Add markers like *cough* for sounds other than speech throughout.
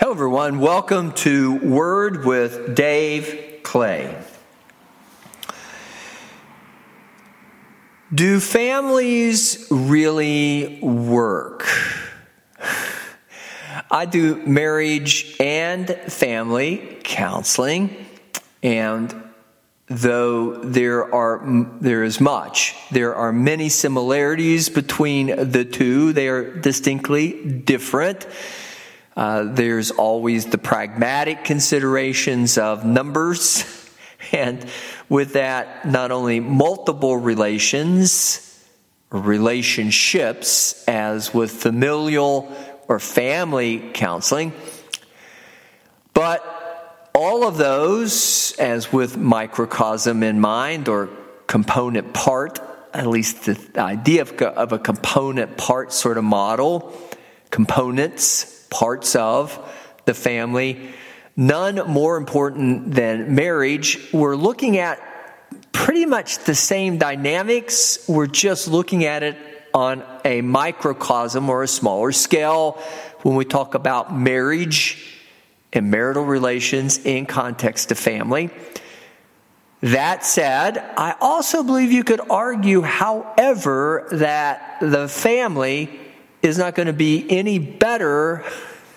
Hello, everyone. Welcome to Word with Dave Clay. Do families really work? I do marriage and family counseling, and though there are there is much, there are many similarities between the two. They are distinctly different. Uh, there's always the pragmatic considerations of numbers, *laughs* and with that, not only multiple relations, relationships, as with familial or family counseling, but all of those, as with microcosm in mind or component part, at least the idea of, of a component part sort of model, components parts of the family, none more important than marriage. We're looking at pretty much the same dynamics. We're just looking at it on a microcosm or a smaller scale when we talk about marriage and marital relations in context to family. That said, I also believe you could argue, however, that the family is not going to be any better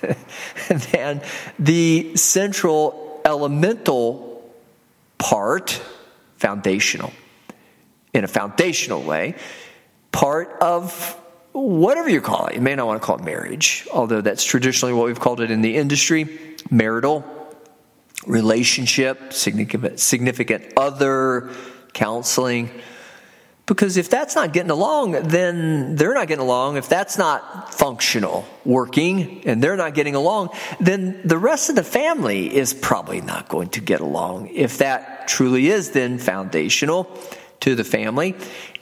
*laughs* than the central elemental part, foundational, in a foundational way, part of whatever you call it. You may not want to call it marriage, although that's traditionally what we've called it in the industry marital, relationship, significant, significant other, counseling because if that's not getting along, then they're not getting along. If that's not functional, working, and they're not getting along, then the rest of the family is probably not going to get along. If that truly is then foundational to the family.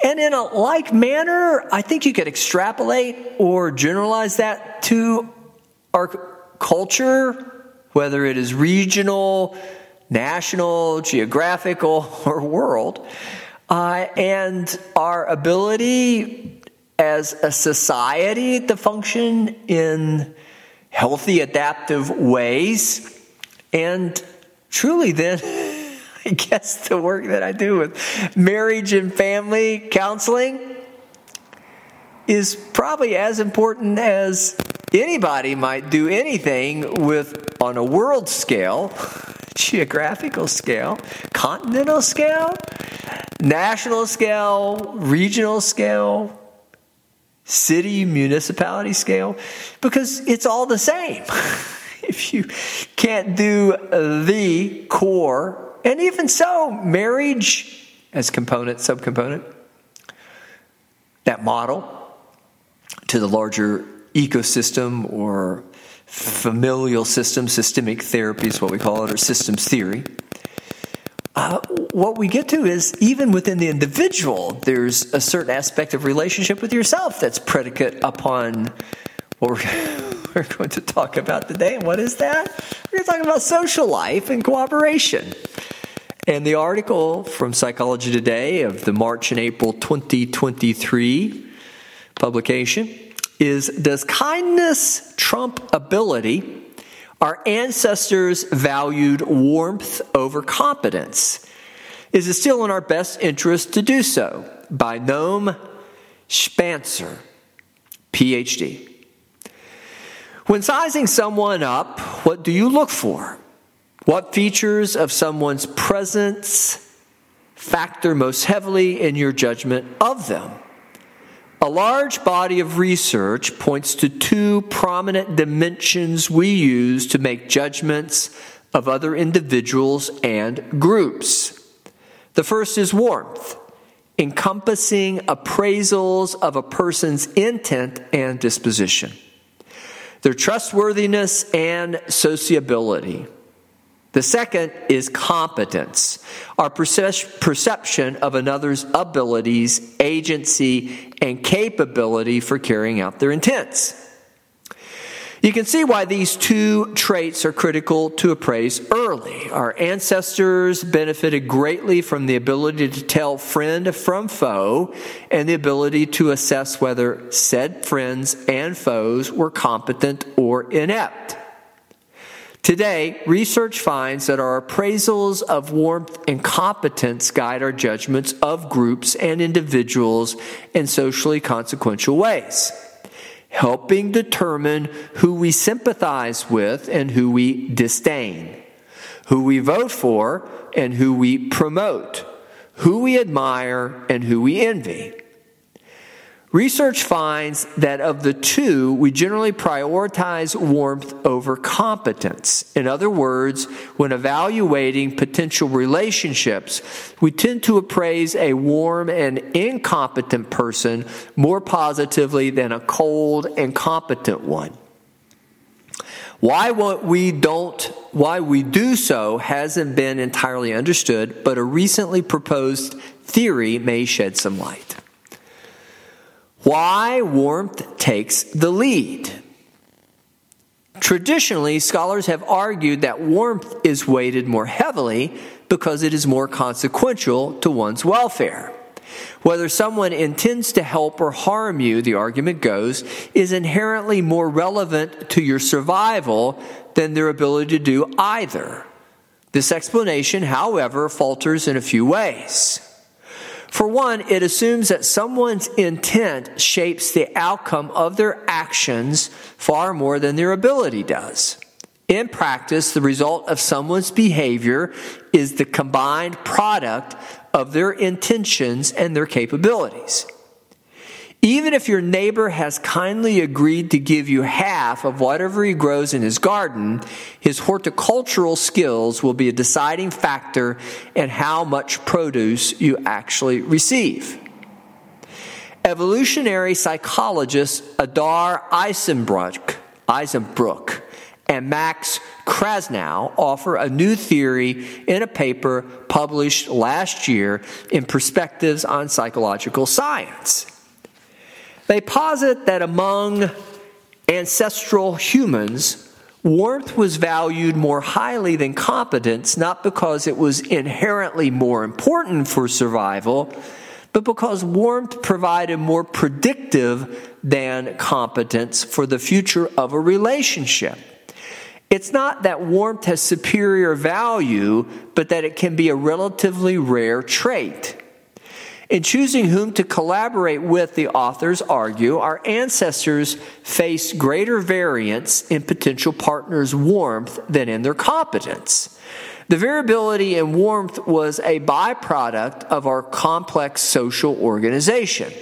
And in a like manner, I think you could extrapolate or generalize that to our culture, whether it is regional, national, geographical, or world uh, and our ability as a society to function in healthy, adaptive ways. And truly, then, *laughs* I guess the work that I do with marriage and family counseling is probably as important as anybody might do anything with on a world scale, geographical scale, continental scale, national scale, regional scale, city, municipality scale, because it's all the same. *laughs* if you can't do the core, and even so, marriage as component, subcomponent, that model to the larger ecosystem or familial system, systemic therapy is what we call it, or systems theory. Uh, what we get to is even within the individual, there's a certain aspect of relationship with yourself that's predicate upon what we're, *laughs* going to talk about today. And what is that? We're going to talk about social life and cooperation. And the article from Psychology Today of the March and April 2023 publication is Does kindness trump ability? Our ancestors valued warmth over competence. Is it still in our best interest to do so? By Noam Shpancer, PhD. When sizing someone up, what do you look for? What features of someone's presence factor most heavily in your judgment of them? A large body of research points to two prominent dimensions we use to make judgments of other individuals and groups. The first is warmth, encompassing appraisals of a person's intent and disposition, their trustworthiness and sociability. The second is competence, our perception of another's abilities, agency, and capability for carrying out their intents. You can see why these two traits are critical to appraise early. Our ancestors benefited greatly from the ability to tell friend from foe and the ability to assess whether said friends and foes were competent or inept. Today, research finds that our appraisals of warmth and competence guide our judgments of groups and individuals in socially consequential ways, helping determine who we sympathize with and who we disdain, who we vote for and who we promote, who we admire and who we envy. Research finds that of the two, we generally prioritize warmth over competence. In other words, when evaluating potential relationships, we tend to appraise a warm and incompetent person more positively than a cold and competent one. Why we don't, why we do so hasn't been entirely understood, but a recently proposed theory may shed some light. Why warmth takes the lead. Traditionally, scholars have argued that warmth is weighted more heavily because it is more consequential to one's welfare. Whether someone intends to help or harm you, the argument goes, is inherently more relevant to your survival than their ability to do either. This explanation, however, falters in a few ways. For one, it assumes that someone's intent shapes the outcome of their actions far more than their ability does. In practice, the result of someone's behavior is the combined product of their intentions and their capabilities. Even if your neighbor has kindly agreed to give you half of whatever he grows in his garden, his horticultural skills will be a deciding factor in how much produce you actually receive. Evolutionary psychologist Adar Eisenbruch, Eisenbruch and Max Krasnow offer a new theory in a paper published last year in Perspectives on Psychological Science. They posit that among ancestral humans, warmth was valued more highly than competence, not because it was inherently more important for survival, but because warmth provided more predictive than competence for the future of a relationship. It's not that warmth has superior value, but that it can be a relatively rare trait. In choosing whom to collaborate with, the authors argue, our ancestors faced greater variance in potential partners' warmth than in their competence. The variability in warmth was a byproduct of our complex social organization.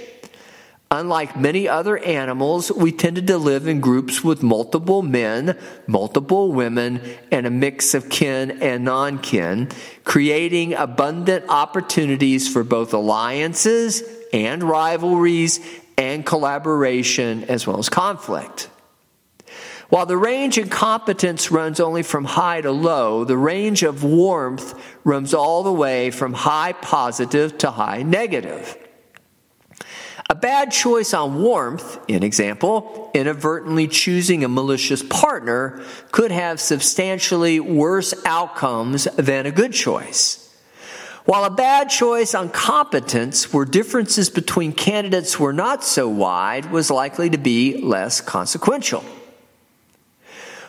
Unlike many other animals, we tended to live in groups with multiple men, multiple women, and a mix of kin and non kin, creating abundant opportunities for both alliances and rivalries and collaboration as well as conflict. While the range in competence runs only from high to low, the range of warmth runs all the way from high positive to high negative. A bad choice on warmth, in example, inadvertently choosing a malicious partner, could have substantially worse outcomes than a good choice. While a bad choice on competence, where differences between candidates were not so wide, was likely to be less consequential.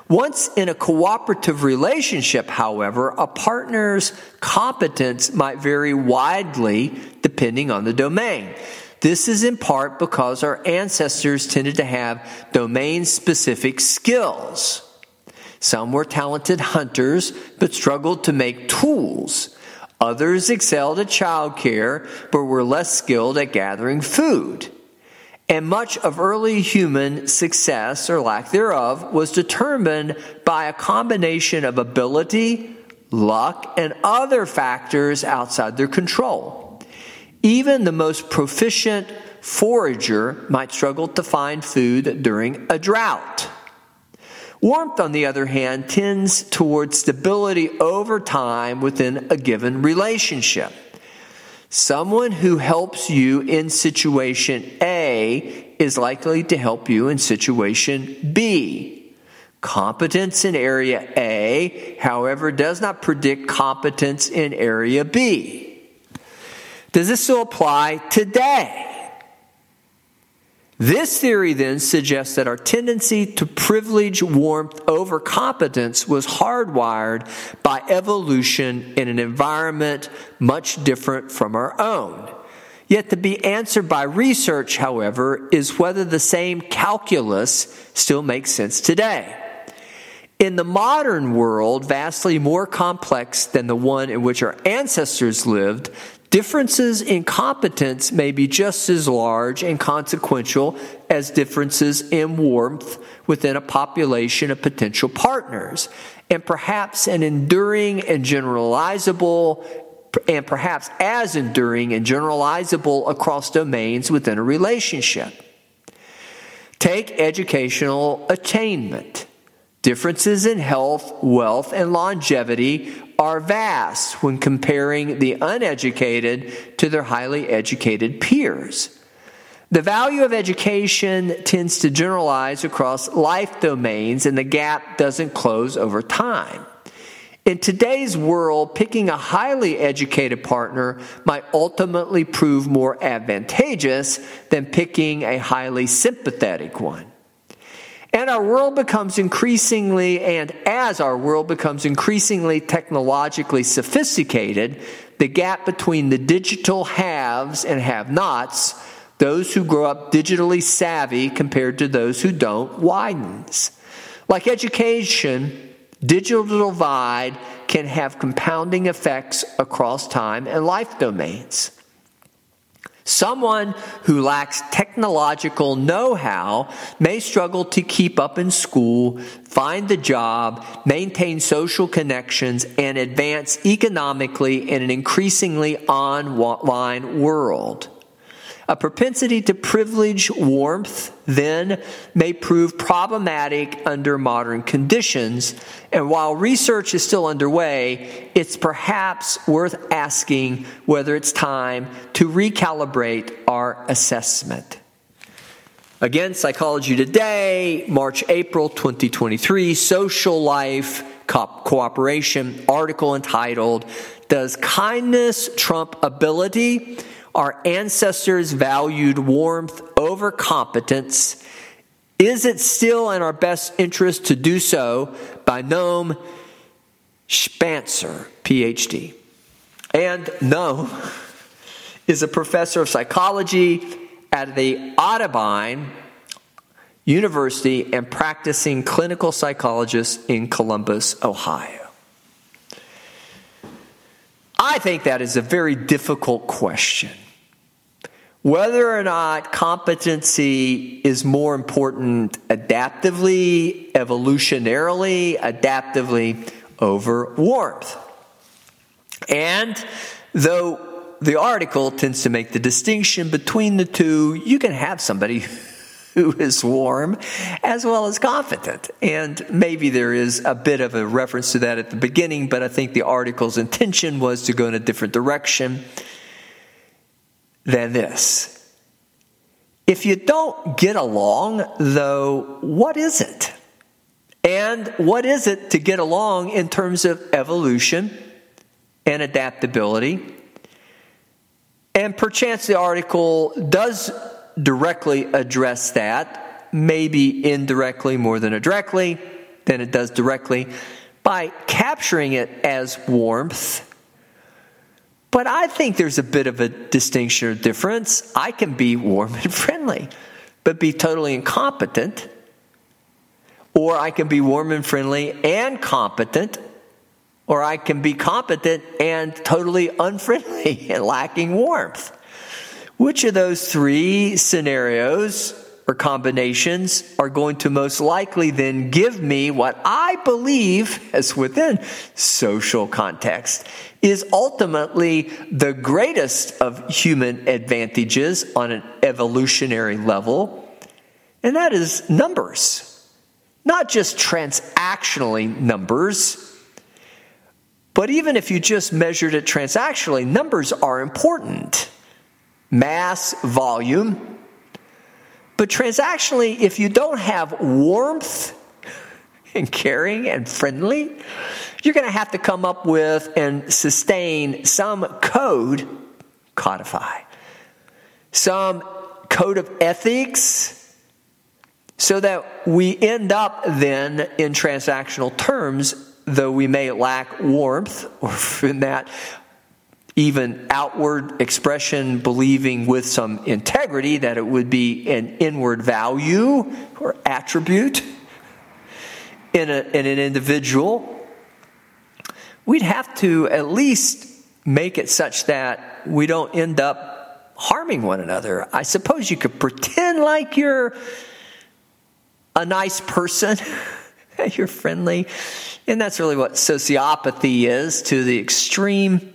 Once in a cooperative relationship, however, a partner's competence might vary widely depending on the domain. This is in part because our ancestors tended to have domain specific skills. Some were talented hunters but struggled to make tools. Others excelled at childcare but were less skilled at gathering food. And much of early human success or lack thereof was determined by a combination of ability, luck, and other factors outside their control. Even the most proficient forager might struggle to find food during a drought. Warmth, on the other hand, tends towards stability over time within a given relationship. Someone who helps you in situation A is likely to help you in situation B. Competence in area A, however, does not predict competence in area B. Does this still apply today? This theory then suggests that our tendency to privilege warmth over competence was hardwired by evolution in an environment much different from our own. Yet to be answered by research, however, is whether the same calculus still makes sense today. In the modern world, vastly more complex than the one in which our ancestors lived, Differences in competence may be just as large and consequential as differences in warmth within a population of potential partners, and perhaps an enduring and generalizable, and perhaps as enduring and generalizable across domains within a relationship. Take educational attainment. Differences in health, wealth, and longevity are vast when comparing the uneducated to their highly educated peers. The value of education tends to generalize across life domains, and the gap doesn't close over time. In today's world, picking a highly educated partner might ultimately prove more advantageous than picking a highly sympathetic one. And our world becomes increasingly, and as our world becomes increasingly technologically sophisticated, the gap between the digital haves and have nots, those who grow up digitally savvy compared to those who don't, widens. Like education, digital divide can have compounding effects across time and life domains. Someone who lacks technological know how may struggle to keep up in school, find the job, maintain social connections, and advance economically in an increasingly online world. A propensity to privilege warmth then may prove problematic under modern conditions, and while research is still underway, it's perhaps worth asking whether it's time to recalibrate our assessment. Again, Psychology Today, March, April 2023, Social Life Co- Cooperation, article entitled, Does Kindness Trump Ability? Our ancestors valued warmth over competence. Is it still in our best interest to do so? By Noam Shpancer, PhD. And Noam *laughs* is a professor of psychology at the Otterbein University and practicing clinical psychologist in Columbus, Ohio. I think that is a very difficult question. Whether or not competency is more important adaptively, evolutionarily, adaptively over warmth. And though the article tends to make the distinction between the two, you can have somebody *laughs* who is warm as well as confident. And maybe there is a bit of a reference to that at the beginning, but I think the article's intention was to go in a different direction than this. If you don't get along, though, what is it? And what is it to get along in terms of evolution and adaptability? And perchance the article does directly address that, maybe indirectly more than directly than it does directly, by capturing it as warmth. But I think there's a bit of a distinction or difference. I can be warm and *laughs* friendly, but be totally incompetent. Or I can be warm and friendly and competent, or I can be competent and totally unfriendly *laughs* and lacking warmth. Which of those three scenarios or combinations are going to most likely then give me what I believe, as within social context, is ultimately the greatest of human advantages on an evolutionary level, and that is numbers. Not just transactionally numbers, but even if you just measured it transactionally, numbers are important mass, volume. But transactionally, if you don't have warmth and caring and friendly, you're going to have to come up with and sustain some code, codify, some code of ethics so that we end up then in transactional terms, though we may lack warmth or *laughs* in that even outward expression, believing with some integrity that it would be an inward value or attribute in, a, in an individual, we'd have to at least make it such that we don't end up harming one another. I suppose you could pretend like you're a nice person, *laughs* you're friendly, and that's really what sociopathy is to the extreme.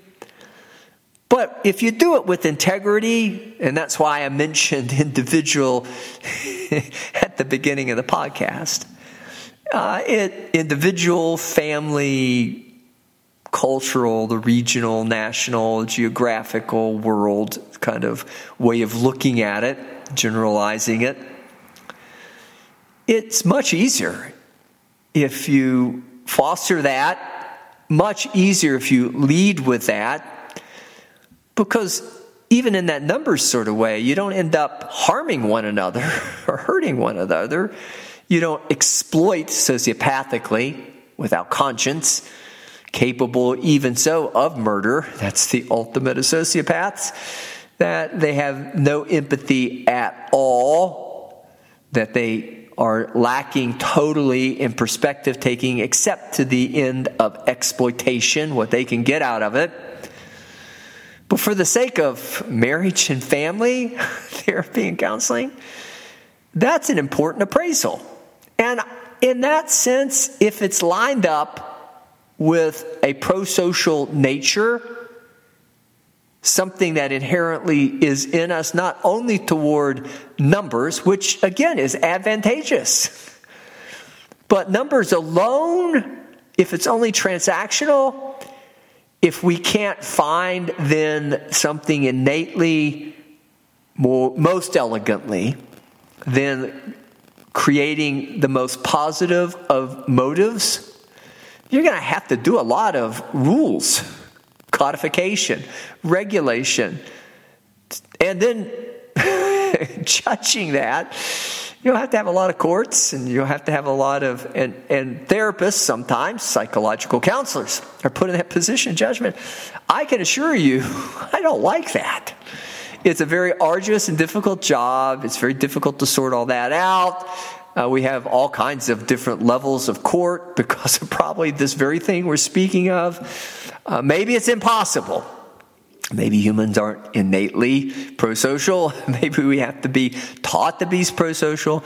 But if you do it with integrity, and that's why I mentioned *laughs* individual *laughs* at the beginning of the podcast, uh, it individual, family, cultural, the regional, national, geographical world kind of way of looking at it, generalizing it. It's much easier if you foster that, much easier if you lead with that because even in that numbers sort of way, you don't end up harming one another *laughs* or hurting one another. You don't exploit sociopathically without conscience, capable even so of murder. That's the ultimate of sociopaths. That they have no empathy at all, that they are lacking totally in perspective taking, except to the end of exploitation, what they can get out of it. But for the sake of marriage and family *laughs* therapy and counseling, that's an important appraisal. And in that sense, if it's lined up with a pro social nature, something that inherently is in us, not only toward numbers, which again is advantageous, but numbers alone, if it's only transactional, if we can't find then something innately, more, most elegantly, then creating the most positive of motives, you're going to have to do a lot of rules, codification, regulation, and then *laughs* judging that you'll have to have a lot of courts and you'll have to have a lot of and, and therapists sometimes psychological counselors are put in that position of judgment. I can assure you *laughs* i don't like that. It's a very arduous and difficult job. It's very difficult to sort all that out uh, we have all kinds of different levels of court *laughs* because of probably this very thing we're speaking of uh, maybe it's impossible Maybe humans aren't innately pro social. *laughs* Maybe we have to be taught to be pro social.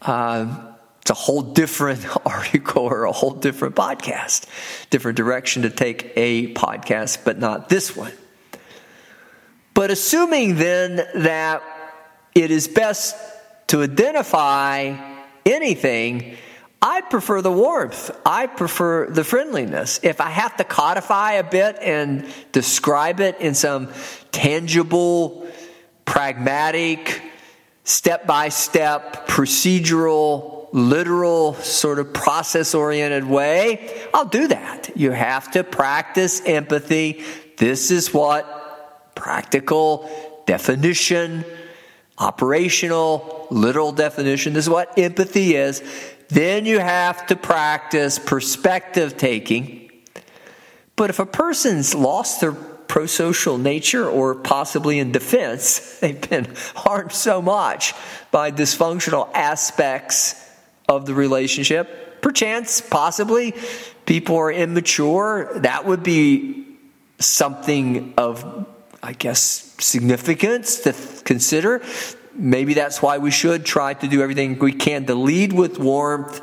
Uh, it's a whole different *laughs* article or a whole different podcast, different direction to take a podcast, but not this one. But assuming then that it is best to identify anything I prefer the warmth. I prefer the friendliness. If I have to codify a bit and describe it in some tangible, pragmatic, step by step, procedural, literal, sort of process oriented way, I'll do that. You have to practice empathy. This is what practical definition, operational, literal definition, is what empathy is. Then you have to practice perspective taking. But if a person's lost their prosocial nature or possibly in defense, *laughs* they've been harmed so much by dysfunctional aspects of the relationship, perchance, possibly, people are immature, that would be something of, I guess, significance to consider. Maybe that's why we should try to do everything we can to lead with warmth,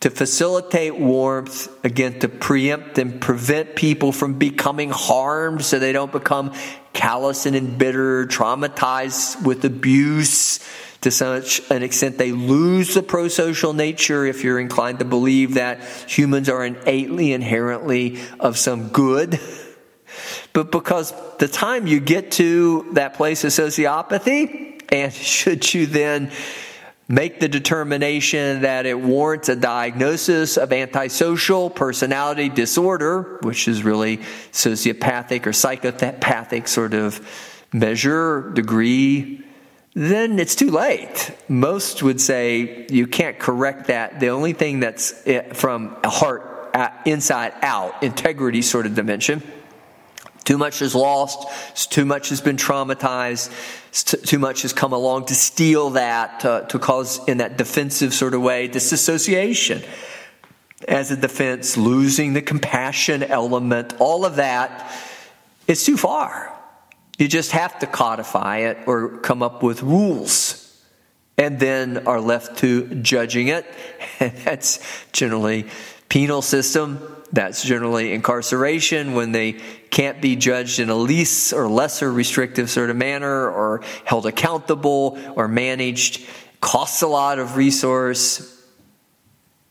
to facilitate warmth, again, to preempt and prevent people from becoming harmed so they don't become callous and embittered, traumatized with abuse to such an extent they lose the pro-social nature if you're inclined to believe that humans are innately inherently of some good. But because the time you get to that place of sociopathy and should you then make the determination that it warrants a diagnosis of antisocial personality disorder, which is really sociopathic or psychopathic sort of measure, degree, then it's too late. Most would say you can't correct that. The only thing that's eh, from a heart inside out, integrity sort of dimension. Too much is lost. Too much has been traumatized. Too much has come along to steal that, uh, to cause in that defensive sort of way disassociation as a defense, losing the compassion element, all of that is too far. You just have to codify it or come up with rules and then are left to judging it. And *laughs* that's generally penal system. That's generally incarceration when they can't be judged in a least or lesser restrictive sort of manner or held accountable or managed. Costs a lot of resource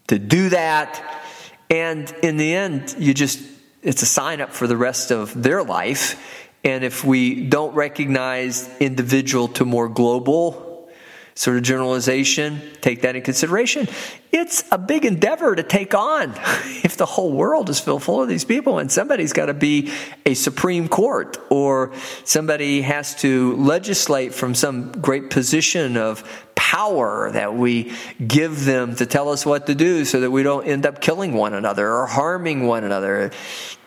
to do that. And in the end, you just, it's a sign up for the rest of their life. And if we don't recognize individual to more global sort of generalization, take that in consideration. It's a big endeavor to take on *laughs* if the whole world is filled full of these people and somebody's got to be a Supreme Court or somebody has to legislate from some great position of power that we give them to tell us what to do so that we don't end up killing one another or harming one another.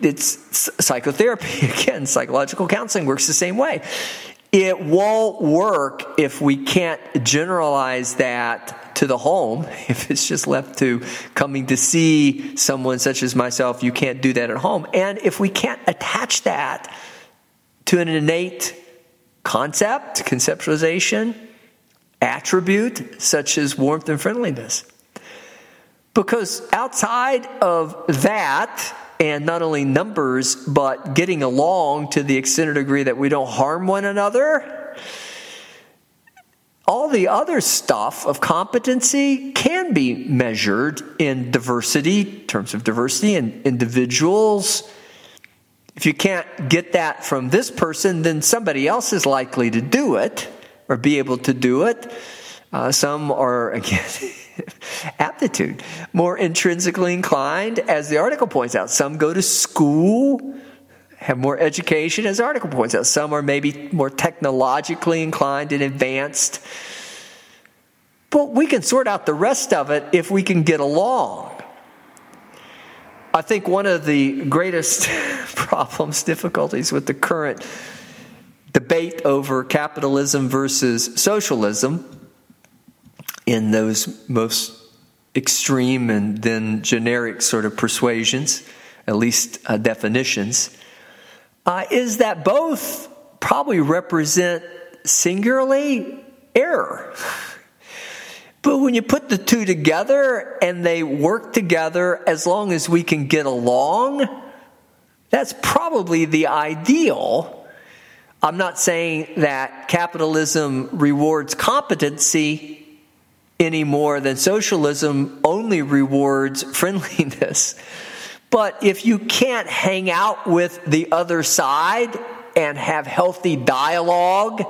It's psychotherapy. *laughs* Again, psychological counseling works the same way. It won't work if we can't generalize that to the home. *laughs* If it's just left to coming to see someone such as myself, you can't do that at home. And if we can't attach that to an innate concept, conceptualization, attribute, such as warmth and friendliness. Because outside of that, and not only numbers, but getting along to the extent or degree that we don't harm one another. All the other stuff of competency can be measured in diversity, in terms of diversity and individuals. If you can't get that from this person, then somebody else is likely to do it or be able to do it. Uh, some are, *laughs* again, *laughs* aptitude, more intrinsically inclined, as the article points out. Some go to school, have more education, as the article points out. Some are maybe more technologically inclined and advanced. But we can sort out the rest of it if we can get along. I think one of the greatest *laughs* problems, difficulties with the current debate over capitalism versus socialism in those most extreme and then generic sort of persuasions, at least uh, definitions, uh, is that both probably represent singularly error. *laughs* But when you put the two together and they work together as long as we can get along, that's probably the ideal. I'm not saying that capitalism rewards competency any more than socialism only rewards *laughs* friendliness. But if you can't hang out with the other side and have healthy dialogue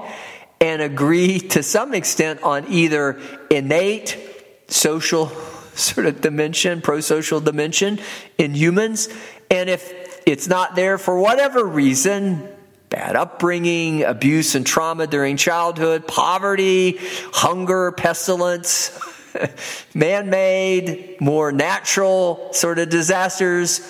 and agree to some extent on either innate social *laughs* sort of dimension, pro social dimension in humans, and if it's not there for whatever reason, bad upbringing, abuse and trauma during childhood, poverty, hunger, pestilence, *laughs* man made, more natural sort of disasters.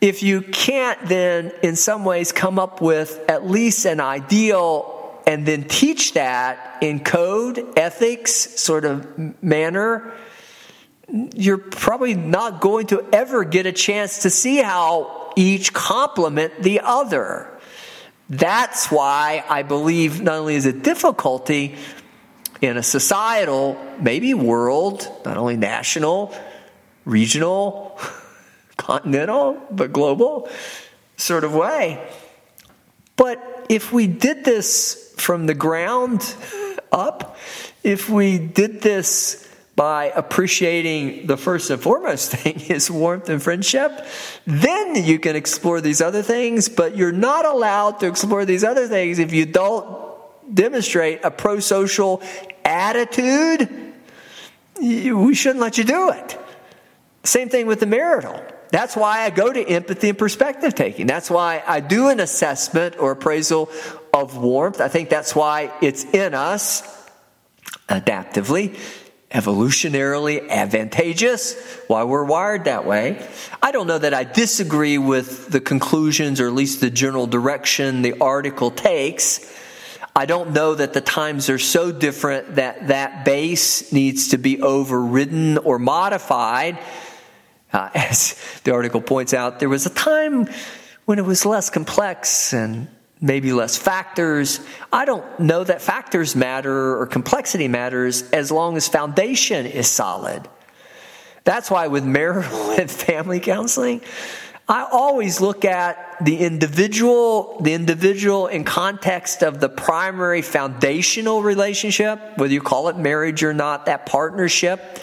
If you can't then, in some ways, come up with at least an ideal and then teach that in code, ethics sort of manner, you're probably not going to ever get a chance to see how each complement the other. That's why I believe not only is it difficulty in a societal, maybe world, not only national, regional, *laughs* continental, but global sort of way. But if we did this from the ground *laughs* up, if we did this by appreciating the first and foremost *laughs* thing is warmth and friendship, then you can explore these other things, but you're not allowed to explore these other things if you don't demonstrate a pro social attitude. We shouldn't let you do it. Same thing with the marital. That's why I go to empathy and perspective taking. That's why I do an assessment or appraisal of warmth. I think that's why it's in us adaptively, evolutionarily advantageous, why we're wired that way. I don't know that I disagree with the conclusions or at least the general direction the article takes. I don't know that the times are so different that that base needs to be overridden or modified. Uh, *laughs* as the article points out, there was a time when it was less complex and maybe less factors. I don't know that factors matter or complexity matters as long as foundation is solid. That's why with marital and *laughs* family counseling, I always look at the individual, the individual in context of the primary foundational relationship, whether you call it marriage or not, that partnership.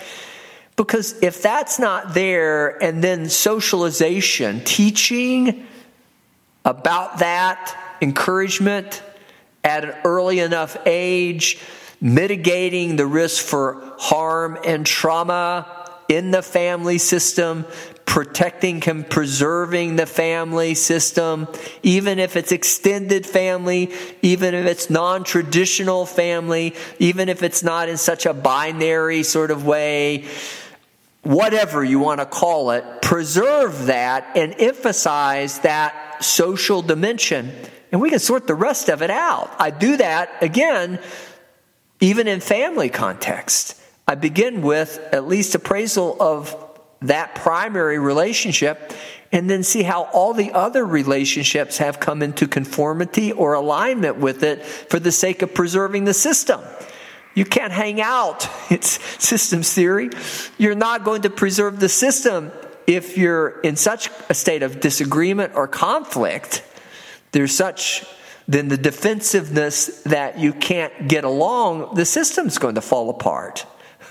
Because if that's not there, and then socialization, teaching about that, encouragement at an early enough age, mitigating the risk for harm and trauma in the family system, protecting and preserving the family system, even if it's extended family, even if it's non traditional family, even if it's not in such a binary sort of way, whatever you want to call it, preserve that and emphasize that social dimension. And we can sort the rest of it out. I do that again, even in family context. I begin with at least appraisal of that primary relationship and then see how all the other relationships have come into conformity or alignment with it for the sake of preserving the system. You can't hang out. *laughs* It's systems theory. You're not going to preserve the system if you're in such a state of disagreement or conflict. There's such then the defensiveness that you can't get along, the system's going to fall apart.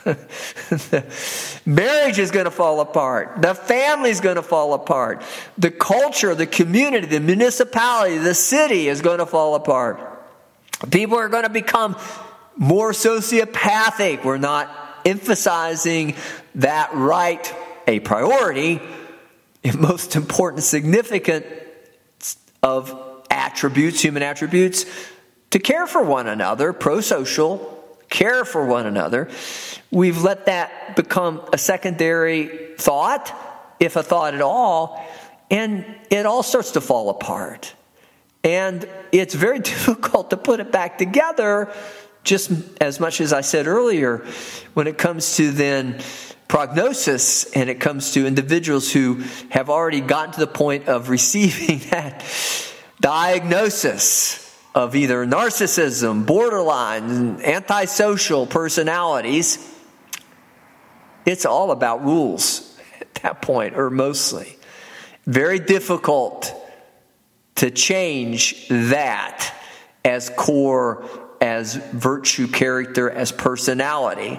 *laughs* Marriage is going to fall apart. The family is going to fall apart. The culture, the community, the municipality, the city is going to fall apart. People are going to become more sociopathic. We're not emphasizing that right a priority. most important, significant of attributes, human attributes, to care for one another, pro social, care for one another. We've let that become a secondary thought, if a thought at all, and it all starts to fall apart. And it's very *laughs* difficult to put it back together, just as much as I said earlier, when it comes to then prognosis and it comes to individuals who have already gotten to the point of *laughs* receiving that diagnosis of either narcissism, borderline, antisocial personalities. It's all about rules at that point, or mostly. Very difficult to change that as core, as virtue, character, as personality.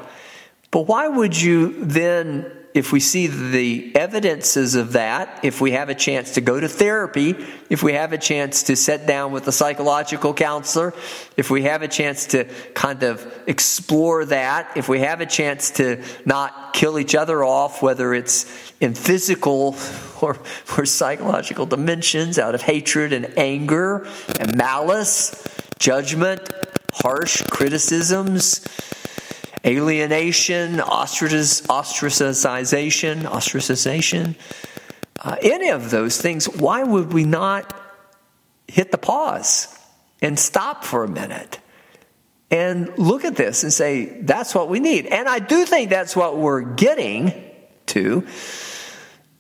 But why would you then if we see the evidences of that, if we have a chance to go to therapy, if we have a chance to sit down with a psychological counselor, if we have a chance to kind of explore that, if we have a chance to not kill each other off, whether it's in physical *laughs* or, or psychological dimensions out of hatred and anger and malice, judgment, harsh criticisms, alienation, ostracization, ostracization, uh, any of those things, why would we not hit the pause and stop for a minute and look at this and say, that's what we need? And I do think that's what we're getting to.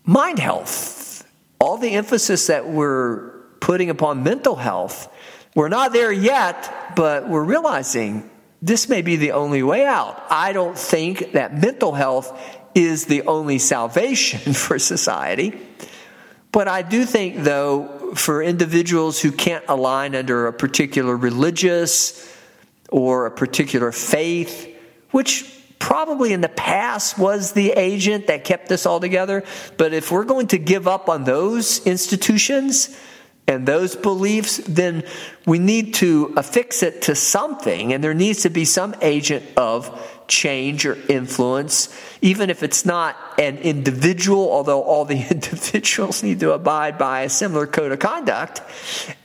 Mind health, all the emphasis that we're putting upon mental health, we're not there yet, but we're realizing this may be the only way out. I don't think that mental health is the only salvation *laughs* for society. But I do think, though, for individuals who can't align under a particular religious or a particular faith, which probably in the past was the agent that kept this all together, but if we're going to give up on those institutions and those beliefs, then we need to affix it to something, and there needs to be some agent of change or influence, even if it's not an individual, although all the *laughs* individuals need to abide by a similar code of conduct,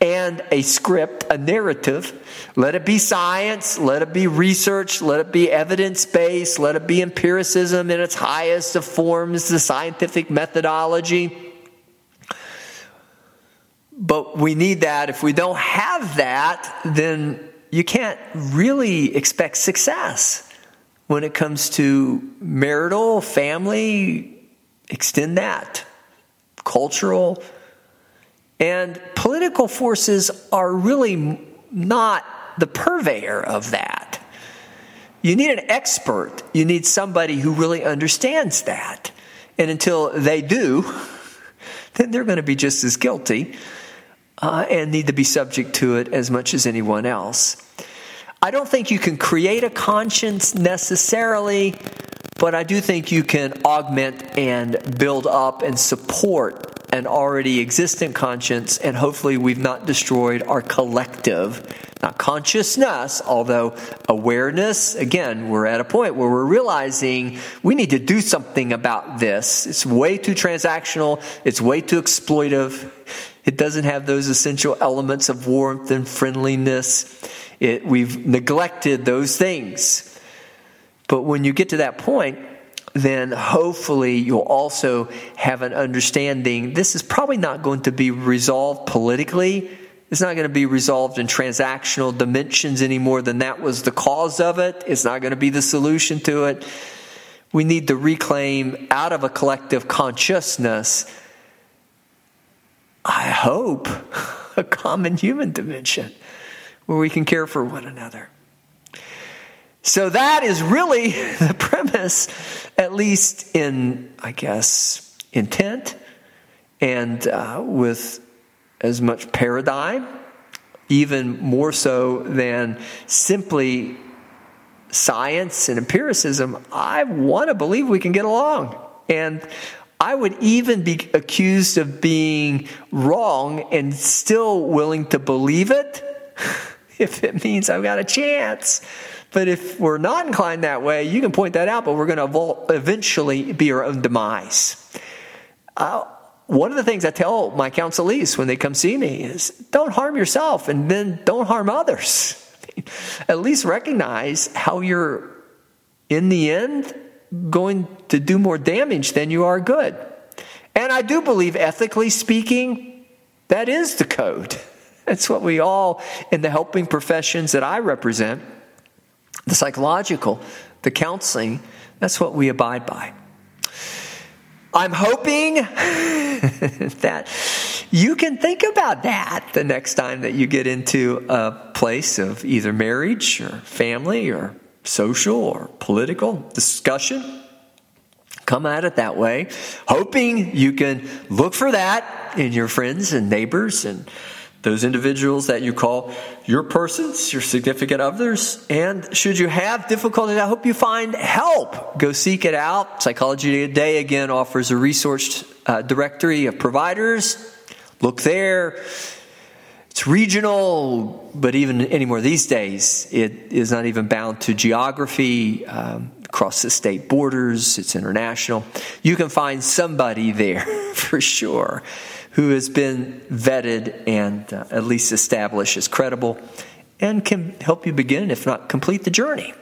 and a script, a narrative. Let it be science, let it be research, let it be evidence based, let it be empiricism in its highest of forms, the scientific methodology. But we need that. If we don't have that, then you can't really expect success when it comes to marital, family, extend that, cultural. And political forces are really not the purveyor of that. You need an expert, you need somebody who really understands that. And until they do, *laughs* then they're going to be just as guilty uh, and need to be subject to it as much as anyone else. I don't think you can create a conscience necessarily, but I do think you can augment and build up and support an already existent conscience, and hopefully, we've not destroyed our collective, not consciousness, although awareness, again, we're at a point where we're realizing we need to do something about this. It's way too transactional, it's way too exploitive. It doesn't have those essential elements of warmth and friendliness. It, we've neglected those things. But when you get to that point, then hopefully you'll also have an understanding. This is probably not going to be resolved politically. It's not going to be resolved in transactional dimensions any more than that was the cause of it. It's not going to be the solution to it. We need to reclaim out of a collective consciousness I hope, *laughs* a common human dimension where we can care for one another. So that is really *laughs* the premise, at least in, I guess, intent and uh, with as much paradigm, even more so than simply science and empiricism. I want to believe we can get along. And I would even be accused of being wrong and still willing to believe it *laughs* if it means I've got a chance. But if we're not inclined that way, you can point that out, but we're going to eventually be our own demise. Uh, one of the things I tell my counselees when they come see me is don't harm yourself and then don't harm others. *laughs* At least recognize how you're, in the end, going to do more damage than you are good. And I do believe, ethically speaking, that is the code. *laughs* That's what we all, in the helping professions that I represent, the psychological, the counseling, that's what we abide by. I'm hoping *laughs* that you can think about that the next time that you get into a place of either marriage or family or social or political discussion. Come at it that way, hoping you can look for that in your friends and neighbors and those individuals that you call your persons, your significant others. And should you have difficulties, I hope you find help. Go seek it out. Psychology Today again offers a resource uh, directory of providers. Look there. It's regional, but even anymore these days, it is not even bound to geography, um, across the state borders, it's international. You can find somebody there *laughs* for sure who has been vetted and uh, at least established as credible and can help you begin, if not complete the journey.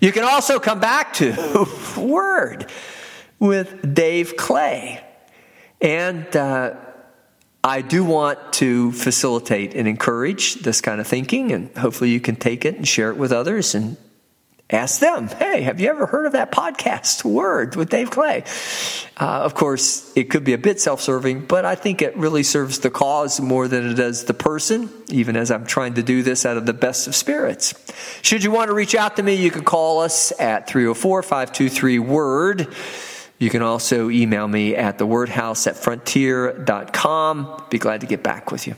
You can also come back to *laughs* Word with Dave Clay. And uh, I do want to facilitate and encourage this kind of thinking, and hopefully you can take it and share it with others and ask them, hey, have you ever heard of that podcast, Word, with Dave Clay? Uh, of course, it could be a bit self serving, but I think it really serves the cause more than it does the person, even as I'm trying to do this out of the best of spirits. Should you want to reach out to me, you can call us at 304 523 Word. You can also email me at thewordhouse at frontier.com. Be glad to get back with you.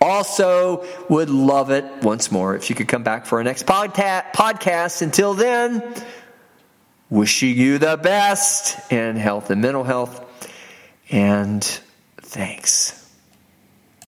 Also, would love it once more if you could come back for our next podcast. Until then, wishing you the best in health and mental health. And thanks.